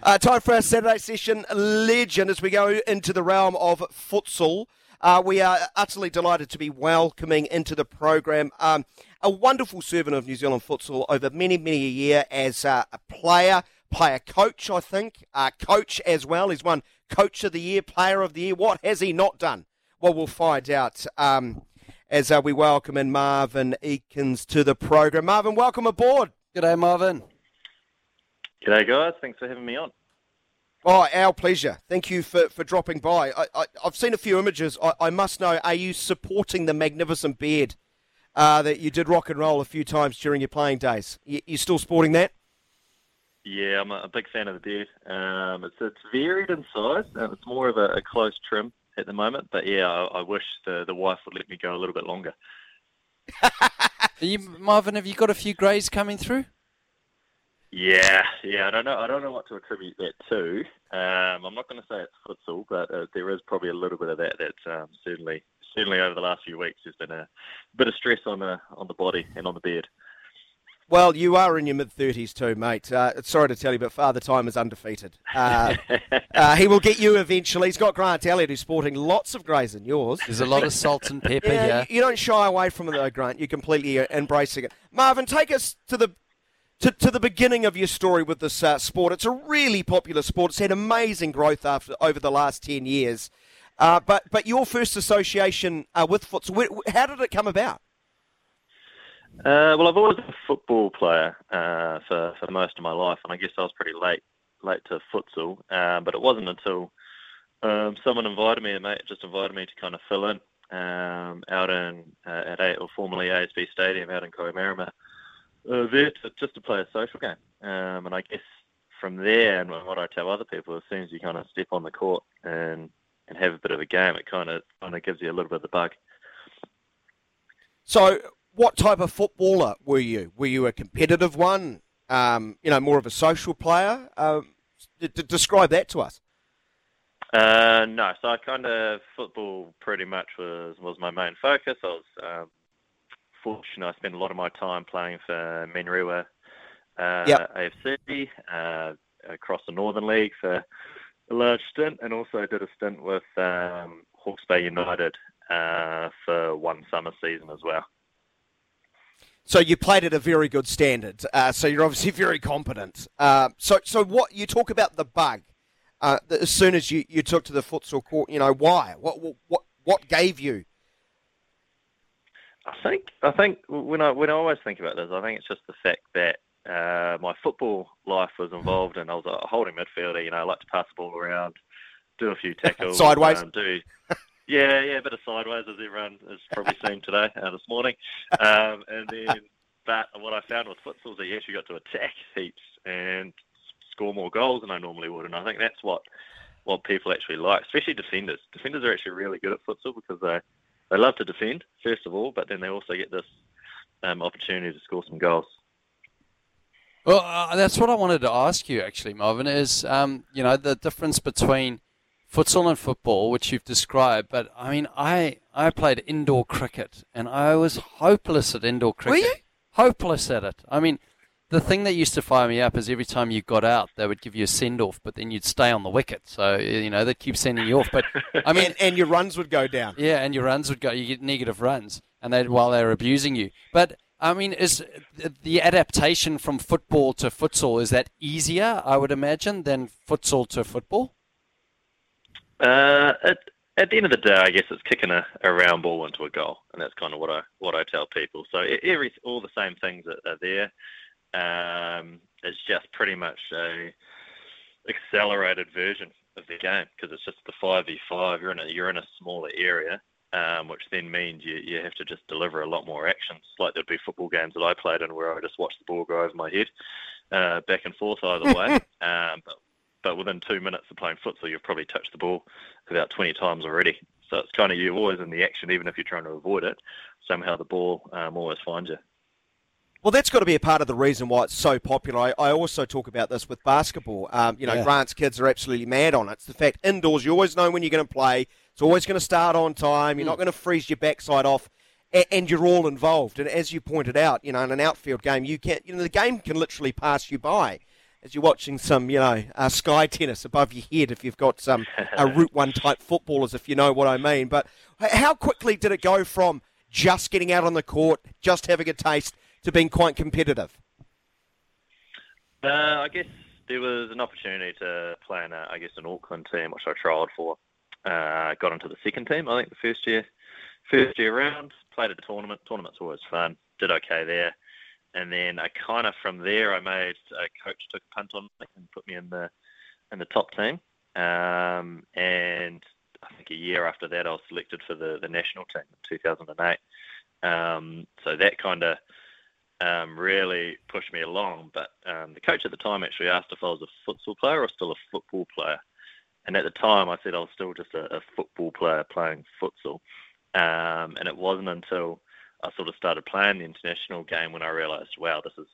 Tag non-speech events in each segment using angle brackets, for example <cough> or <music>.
Uh, time for our Saturday session legend as we go into the realm of futsal. Uh, we are utterly delighted to be welcoming into the program um, a wonderful servant of New Zealand futsal over many, many a year as uh, a player, player coach, I think, uh, coach as well. He's won Coach of the Year, Player of the Year. What has he not done? Well, we'll find out um, as uh, we welcome in Marvin Eakins to the program. Marvin, welcome aboard. G'day, Marvin. G'day, guys. Thanks for having me on. Oh, our pleasure. Thank you for, for dropping by. I, I, have seen a few images. I, I, must know, are you supporting the magnificent beard uh, that you did rock and roll a few times during your playing days? You, you still sporting that? Yeah, I'm a, a big fan of the beard. Um, it's, it's varied in size, and it's more of a, a close trim at the moment. But yeah, I, I wish the, the wife would let me go a little bit longer. <laughs> you, Marvin, have you got a few greys coming through? Yeah, yeah. I don't know. I don't know what to attribute that to. Um, I'm not going to say it's futsal, but uh, there is probably a little bit of that. That um, certainly, certainly over the last few weeks, there's been a bit of stress on the on the body and on the beard. Well, you are in your mid thirties too, mate. Uh, sorry to tell you, but Father Time is undefeated. Uh, <laughs> uh, he will get you eventually. He's got Grant Elliott, who's sporting lots of greys in yours. There's a lot of salt and pepper yeah, here. You don't shy away from it, though, Grant. You're completely uh, embracing it. Marvin, take us to the to, to the beginning of your story with this uh, sport. It's a really popular sport. It's had amazing growth after over the last ten years. Uh, but but your first association uh, with futsal, how did it come about? Uh, well, I've always been a football player uh, for for most of my life, and I guess I was pretty late late to futsal. Uh, but it wasn't until um, someone invited me, a mate just invited me to kind of fill in um, out in at a, or formerly ASB Stadium out in Kohimarama uh, there to, just to play a social game. Um, and I guess from there, and what I tell other people, as soon as you kind of step on the court and and have a bit of a game, it kind of kind of gives you a little bit of the bug. So, what type of footballer were you? Were you a competitive one? Um, you know, more of a social player? Um, d- d- describe that to us. Uh, no, so I kind of football pretty much was was my main focus. I was um, fortunate. I spent a lot of my time playing for Manurewa uh, yep. AFC uh, across the Northern League for a large stint, and also did a stint with um, Hawke's Bay United uh, for one summer season as well. So you played at a very good standard. Uh, so you're obviously <laughs> very competent. Uh, so, so what you talk about the bug? Uh, as soon as you, you took to the futsal court, you know why? What what what gave you I think I think when I when I always think about this, I think it's just the fact that uh, my football life was involved, and I was a holding midfielder. You know, I like to pass the ball around, do a few tackles, <laughs> sideways, um, do yeah, yeah, a bit of sideways as everyone has probably seen today uh, this morning. Um, and then, but what I found with futsal is that you actually got to attack heaps and score more goals than I normally would, and I think that's what what people actually like, especially defenders. Defenders are actually really good at futsal because they they love to defend first of all, but then they also get this um, opportunity to score some goals. Well, uh, that's what I wanted to ask you actually, Marvin. Is um, you know the difference between futsal and football, which you've described. But I mean, I I played indoor cricket, and I was hopeless at indoor cricket. Were you? Hopeless at it. I mean, the thing that used to fire me up is every time you got out, they would give you a send off, but then you'd stay on the wicket. So you know they'd keep sending you off. But I mean, <laughs> and, and, your runs would go down. Yeah, and your runs would go. You get negative runs, and they while they're abusing you. But I mean, is the adaptation from football to futsal is that easier? I would imagine than futsal to football. Uh, at, at the end of the day, I guess it's kicking a, a round ball into a goal, and that's kind of what I what I tell people. So every all the same things are, are there. Um, it's just pretty much a accelerated version of the game because it's just the five v five. You're in a you're in a smaller area, um, which then means you you have to just deliver a lot more actions. Like there'd be football games that I played in where I just watched the ball go over my head, uh, back and forth either <laughs> way. um, but but within two minutes of playing futsal, you've probably touched the ball about 20 times already. So it's kind of you're always in the action, even if you're trying to avoid it. Somehow the ball um, always finds you. Well, that's got to be a part of the reason why it's so popular. I, I also talk about this with basketball. Um, you know, yeah. Grant's kids are absolutely mad on it. It's the fact indoors, you always know when you're going to play. It's always going to start on time. You're mm. not going to freeze your backside off, and, and, you're all involved. And as you pointed out, you know, in an outfield game, you can't. You know, the game can literally pass you by as you're watching some, you know, uh, sky <laughs> tennis above your head. If you've got some uh, <laughs> Route One type footballers, if you know what I mean. But how quickly did it go from just getting out on the court, just having a taste? To being quite competitive? Uh, I guess there was an opportunity to play in, a, I guess, an Auckland team, which I trialled for. Uh, got into the second team, I think, the first year, first year round. Played at a tournament. Tournament's always fun. Did okay there, and then I kind of from there, I made a coach took a punt on me and put me in the in the top team. Um, and I think a year after that, I was selected for the the national team in 2008. Um, so that kind of um, really pushed me along. But um, the coach at the time actually asked if I was a futsal player or still a football player. And at the time, I said I was still just a, a football player playing futsal. Um, and it wasn't until I sort of started playing the international game when I realised, wow, this is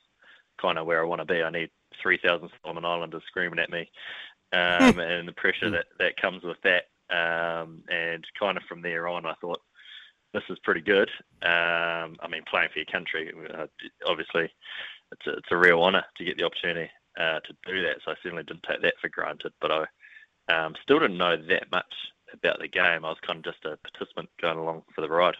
kind of where I want to be. I need 3,000 Solomon Islanders screaming at me, <laughs> um, and the pressure that, that comes with that. Um, and kind of from there on, I thought, this is pretty good. Um, I mean, playing for your country, uh, obviously, it's a, it's a real honour to get the opportunity uh, to do that. So I certainly didn't take that for granted. But I um, still didn't know that much about the game. I was kind of just a participant going along for the ride.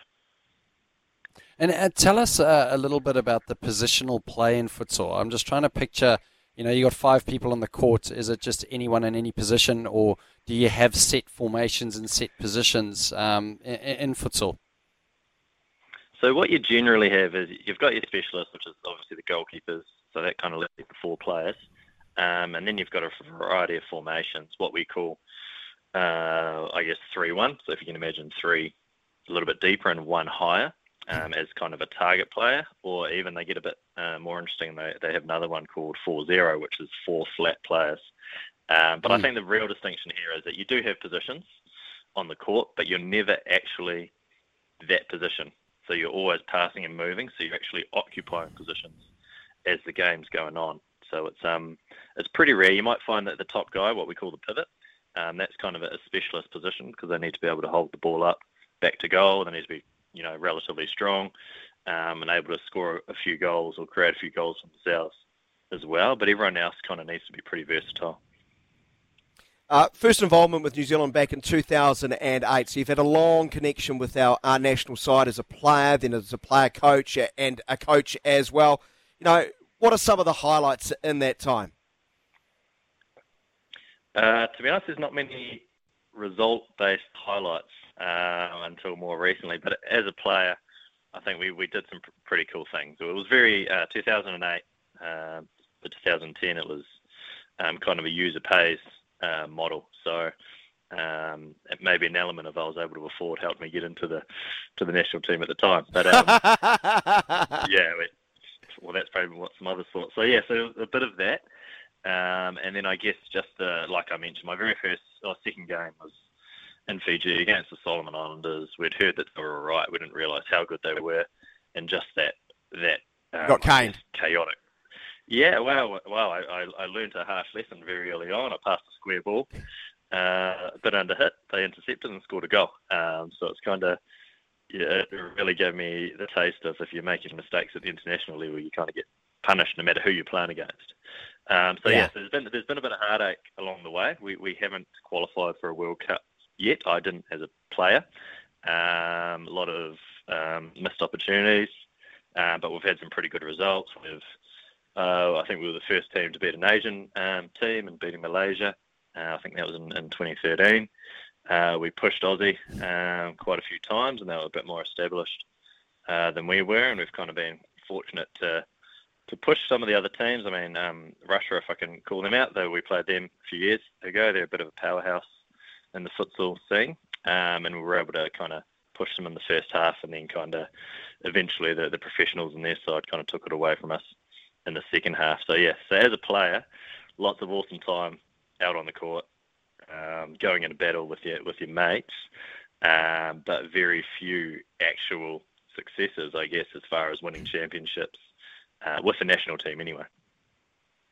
And uh, tell us uh, a little bit about the positional play in futsal. I'm just trying to picture. You know, you got five people on the court. Is it just anyone in any position, or do you have set formations and set positions um, in, in futsal? So what you generally have is you've got your specialists, which is obviously the goalkeepers. So that kind of leaves the four players, um, and then you've got a variety of formations. What we call, uh, I guess, three-one. So if you can imagine three a little bit deeper and one higher um, as kind of a target player, or even they get a bit uh, more interesting. They they have another one called four-zero, which is four flat players. Um, but mm. I hmm. think the real distinction here is that you do have positions on the court, but you're never actually that position. So you're always passing and moving. So you're actually occupying positions as the game's going on. So it's um it's pretty rare. You might find that the top guy, what we call the pivot, um, that's kind of a specialist position because they need to be able to hold the ball up back to goal. They need to be you know relatively strong um, and able to score a few goals or create a few goals themselves as well. But everyone else kind of needs to be pretty versatile. Uh, first involvement with New Zealand back in 2008. So you've had a long connection with our, our national side as a player, then as a player coach, and a coach as well. You know, what are some of the highlights in that time? Uh, to be honest, there's not many result-based highlights uh, until more recently. But as a player, I think we, we did some pr- pretty cool things. It was very uh, 2008 uh, to 2010. It was um, kind of a user pays uh, model. So um, it may be an element of I was able to afford helped me get into the to the national team at the time. But um, <laughs> yeah, well, that's probably what some others thought. So yeah, so a bit of that, um, and then I guess just uh, like I mentioned, my very first or second game was in Fiji against the Solomon Islanders. We'd heard that they were all right. We didn't realise how good they were, and just that that um, got caned. chaotic yeah, well, well, I, I, I learned a harsh lesson very early on. I passed a square ball, uh, a bit under hit. They intercepted and scored a goal. Um, so it's kind of, yeah, it really gave me the taste of if you're making mistakes at the international level, you kind of get punished no matter who you're playing against. Um, so yeah, yeah so there's been there's been a bit of heartache along the way. We we haven't qualified for a World Cup yet. I didn't as a player. Um, a lot of um, missed opportunities, uh, but we've had some pretty good results. We've I think we were the first team to beat an Asian um, team and beating Malaysia. Uh, I think that was in, in 2013. Uh, we pushed Aussie um, quite a few times, and they were a bit more established uh, than we were, and we've kind of been fortunate to to push some of the other teams. I mean, um, Russia, if I can call them out, though we played them a few years ago. They're a bit of a powerhouse in the futsal scene, um, and we were able to kind of push them in the first half, and then kind of eventually the, the professionals on their side kind of took it away from us in the second half. So yeah, so as a player, lots of awesome time out on the court, um, going into battle with your with your mates, um, but very few actual successes, I guess, as far as winning championships uh, with the national team anyway.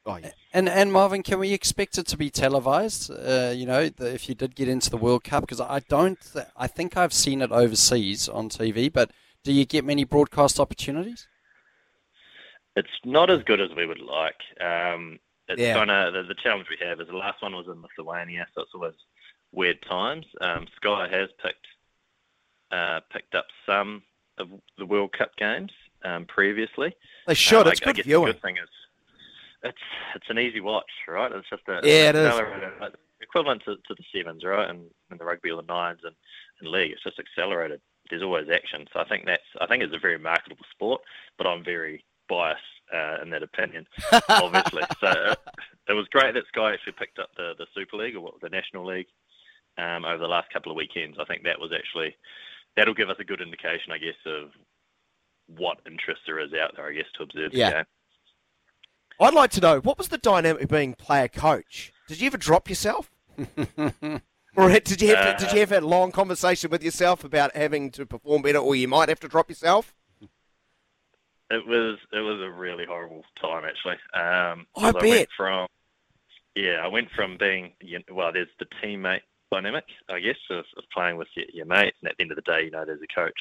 Oh, yeah. And and Marvin, can we expect it to be televised? Uh, you know, the, if you did get into the World Cup, because I don't, th- I think I've seen it overseas on TV, but do you get many broadcast opportunities? It's not as good as we would like. Um, it's yeah. kind of the, the, challenge we have is the last one was in Lithuania, so it's always weird times. Um, Sky has picked uh, picked up some of the World Cup games um, previously. They should. Uh, it's I, good I viewing. The good thing is it's it's an easy watch, right? It's just a yeah, it is. equivalent to, to the sevens, right? And, and the rugby or the nines and, and league, it's just accelerated. There's always action, so I think that's I think it's a very marketable sport. But I'm very biased uh, in that opinion, <laughs> obviously. so uh, it was great that Sky actually picked up the the Super League or what, the National League um, over the last couple of weekends. I think that was actually that'll give us a good indication, I guess, of what interest there is out there, I guess, to observe yeah. the game. I'd like to know what was the dynamic of being player coach. Did you ever drop yourself? <laughs> or did you have to, did you have a long conversation with yourself about having to perform better, or you might have to drop yourself? It was it was a really horrible time actually. Um, I bet. I went from yeah, I went from being well. There's the teammate dynamic, I guess, of, of playing with your, your, mates, and at the end of the day, you know, there's a coach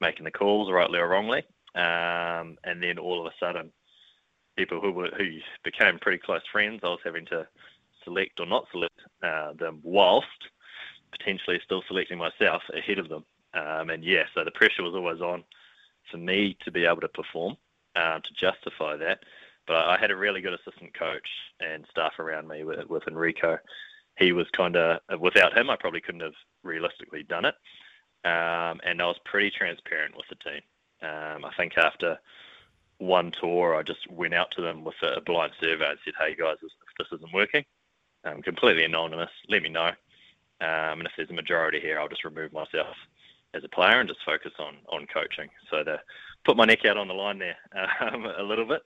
making the calls, rightly or wrongly, um, and then all of a sudden, people who were who became pretty close friends, I was having to select or not select uh, them whilst potentially still selecting myself ahead of them. Um, and yeah, so the pressure was always on for me to be able to perform uh, to justify that. But I, I had a really good assistant coach and staff around me with, with Enrico. He was kind of without him, I probably couldn't have realistically done it. Um, and I was pretty transparent with the team. Um, I think after one tour, I just went out to them with a blind survey and said, "Hey guys, if this isn't working, um, completely anonymous, let me know. Um, and if there's a majority here, I'll just remove myself as a player and just focus on on coaching." So to put my neck out on the line there <laughs> um, a little bit,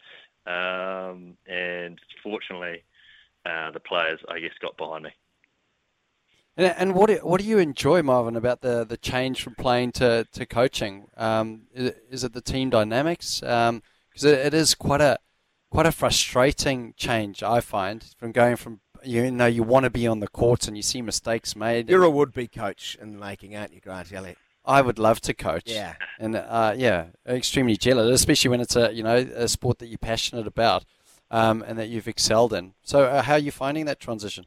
um, and fortunately, uh, the players I guess got behind me. And, and what do, what do you enjoy, Marvin, about the, the change from playing to, to coaching? Um, is, is, it the team dynamics? Because um, it, it is quite a quite a frustrating change, I find, from going from you know you want to be on the courts and you see mistakes made. You're a would-be coach in the making, aren't you, Grant Elliott? I would love to coach. Yeah, and uh, yeah, extremely jealous, especially when it's a you know a sport that you're passionate about um, and that you've excelled in. So, uh, how are you finding that transition?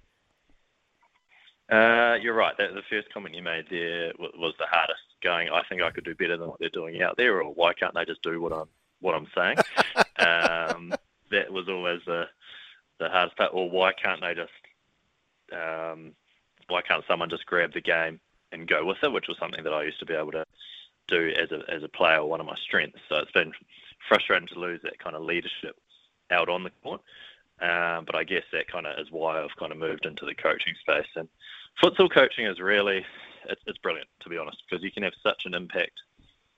Uh, you're right. The, the, first comment you made there was the hardest. Going, I think I could do better than what they're doing out there, or why can't they just do what I'm what I'm saying? <laughs> um, that was always the the hardest part. Or why can't they just um, why can't someone just grab the game and go with it? Which was something that I used to be able to do as a as a player, one of my strengths. So it's been frustrating to lose that kind of leadership out on the court. Um, but I guess that kind of is why I've kind of moved into the coaching space. And futsal coaching is really, it's, it's brilliant to be honest, because you can have such an impact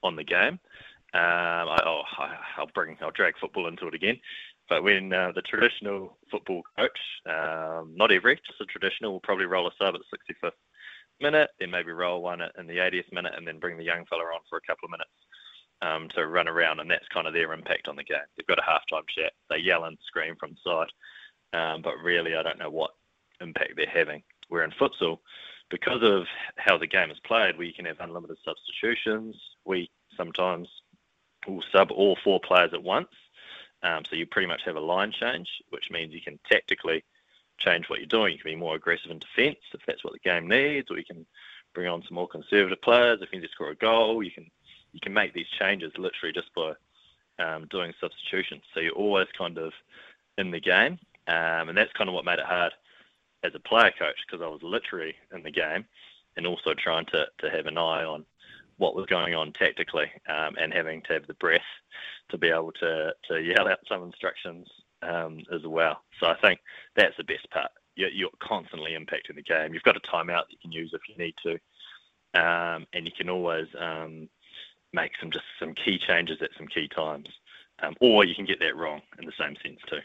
on the game. Um, I, oh, I'll bring, I'll drag football into it again. But when uh, the traditional football coach, um, not every, just a traditional, will probably roll a sub at 65th minute, then maybe roll one in the 80th minute, and then bring the young fella on for a couple of minutes um, to run around, and that's kind of their impact on the game. They've got a halftime chat. They yell and scream from side, um, but really, I don't know what impact they're having. Where in futsal, because of how the game is played, we can have unlimited substitutions. We sometimes will sub all four players at once, um, so you pretty much have a line change, which means you can tactically change what you're doing. You can be more aggressive in defence if that's what the game needs, or you can bring on some more conservative players. If you need to score a goal, you can you can make these changes literally just by um, doing substitutions. So you're always kind of in the game, um, and that's kind of what made it hard as a player coach because I was literally in the game and also trying to, to have an eye on what was going on tactically um, and having to have the breath to be able to, to yell out some instructions um, as well. So I think that's the best part. You're, you're, constantly impacting the game. You've got a timeout that you can use if you need to, um, and you can always um, make some just some key changes at some key times, um, or you can get that wrong in the same sense too.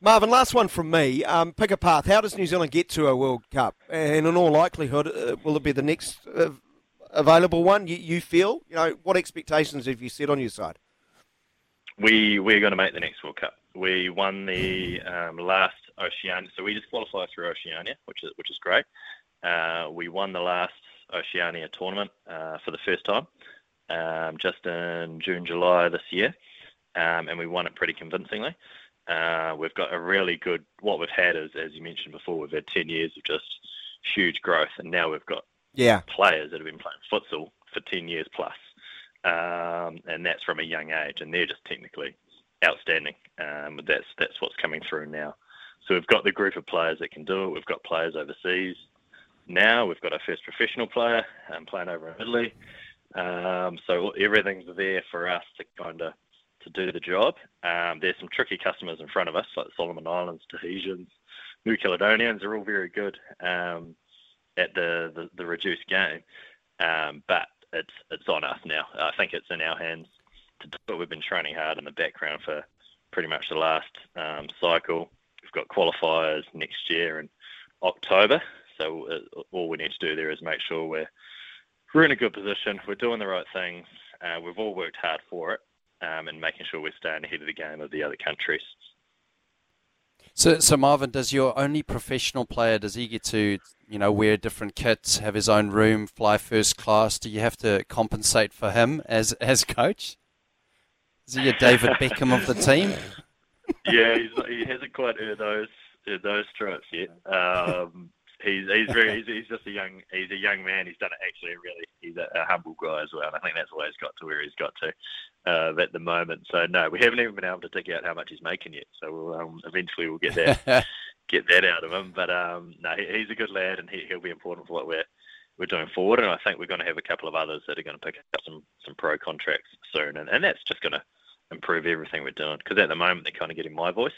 Marvin, last one from me. Um, pick a path. How does New Zealand get to a World Cup? And in all likelihood, uh, will it be the next uh, available one? You, you, feel? You know, what expectations have you set on your side? We we're going to make the next World Cup. We won the um, last Oceania, so we just qualified through Oceania, which is which is great. Uh, we won the last Oceania tournament uh, for the first time, um, just in June, July this year, um, and we won it pretty convincingly. Uh, we've got a really good. What we've had is, as you mentioned before, we've had ten years of just huge growth, and now we've got yeah players that have been playing futsal for ten years plus, and that's from a young age, and they're just technically outstanding. Um, that's that's what's coming through now. So we've got the group of players that can do it. We've got players overseas now. We've got our first professional player um, playing over in Italy. Um, so everything's there for us to kind of to do the job. Um, there's some tricky customers in front of us, like Solomon Islands, Tahitians, New Caledonians are all very good um, at the, the, the, reduced game. Um, but it's it's on us now. I think it's in our hands to do it. We've been training hard in the background for pretty much the last um, cycle. We've got qualifiers next year in October. So uh, all we need to do there is make sure we're we're in a good position. We're doing the right things. Uh, we've all worked hard for it, um, and making sure we're staying ahead of the game of the other countries. So, so Marvin, does your only professional player does he get to, you know, wear different kits, have his own room, fly first class? Do you have to compensate for him as as coach? Is he a David <laughs> Beckham of the team? Yeah, he hasn't quite earned those those stripes yet. Um, he's he's very he's, he's, just a young he's a young man. He's done it actually really. He's a, a humble guy as well. And I think that's why he's got to where he's got to uh, at the moment. So no, we haven't even been able to dig out how much he's making yet. So we'll, um, eventually we'll get that <laughs> get that out of him. But um, no, he, he's a good lad, and he, he'll be important for what we're we're doing forward. And I think we're going to have a couple of others that are going to pick up some some pro contracts soon, and, and that's just going to improve everything we're doing. Because at the moment they're kind of getting my voice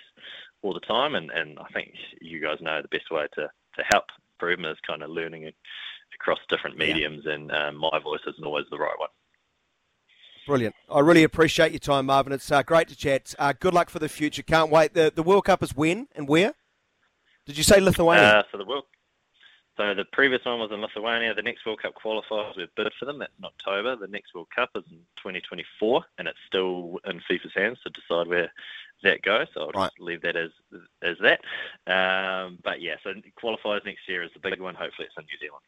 all the time, and, and I think you guys know the best way to to help improvement is kind of learning across different mediums, yeah. and um, my voice isn't always the right one. Brilliant. I really appreciate your time, Marvin. It's uh, great to chat. Uh, good luck for the future. Can't wait. The the World Cup is when and where? Did you say Lithuania? Uh, so the World. So the previous one was in Lithuania. The next World Cup qualifiers we've bid for them. That's in October. The next World Cup is in 2024, and it's still in FIFA's hands to decide where that goes. So I'll right. just leave that as as that. Um, but yeah, so qualifiers next year is the big one. Hopefully, it's in New Zealand.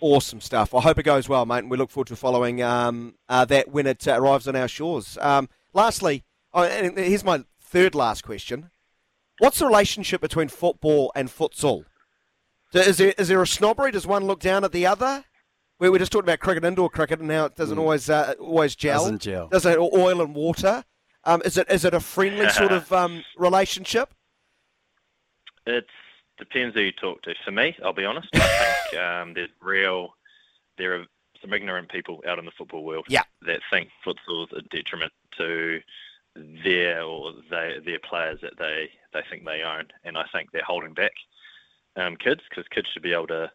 Awesome stuff. I hope it goes well, mate, and we look forward to following um, uh, that when it uh, arrives on our shores. Um, lastly, oh, and here's my third last question: What's the relationship between football and futsal? Is there is there a snobbery? Does one look down at the other? We were just talking about cricket, indoor cricket, and how it doesn't mm. always uh, always gel. Doesn't gel. Does it oil and water? Um, is it is it a friendly sort of <laughs> um, relationship? It depends who you talk to. For me, I'll be honest. I <laughs> think um, there's real there are some ignorant people out in the football world yeah. that think futsal is a detriment to their or they, their players that they, they think they own, and I think they're holding back um, kids because kids should be able to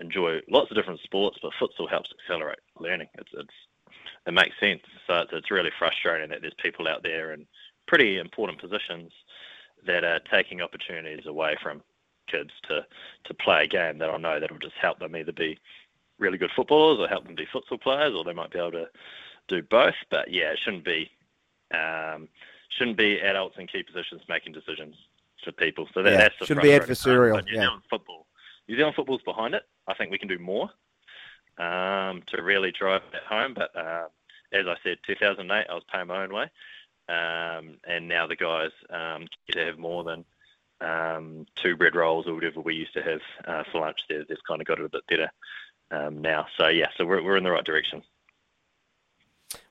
enjoy lots of different sports, but futsal helps accelerate learning. It's, it's it makes sense. So it's, it's really frustrating that there's people out there in pretty important positions that are taking opportunities away from kids to to play a game that I know that will just help them either be really good footballers or help them be futsal players, or they might be able to do both. But yeah, it shouldn't be um, shouldn't be adults in key positions making decisions people. So that, yeah, that's the shouldn't be adversarial. Part. New yeah. Zealand football, New Zealand football's behind it. I think we can do more um, to really drive that home. But uh, as I said, 2008, I was paying my own way, um, and now the guys um, get to have more than um, two bread rolls or whatever we used to have uh, for lunch. They've, they've kind of got it a bit better um, now. So yeah, so we're we're in the right direction.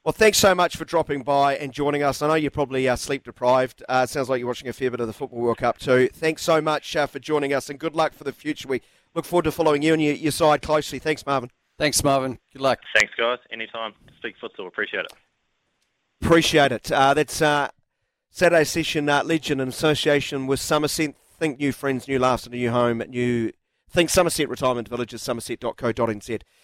Well, thanks so much for dropping by and joining us. I know you're probably uh, sleep deprived. Uh, sounds like you're watching a fair bit of the Football World Cup too. Thanks so much uh, for joining us and good luck for the future. We look forward to following you and your, your side closely. Thanks, Marvin. Thanks, Marvin. Good luck. Thanks, guys. Anytime. Speak futsal. Appreciate it. Appreciate it. Uh, that's uh, Saturday session uh, legend in association with Summerset. Think new friends, new laughs, and a new home. At new Think Summerset Retirement Villages, summerset.co.nz.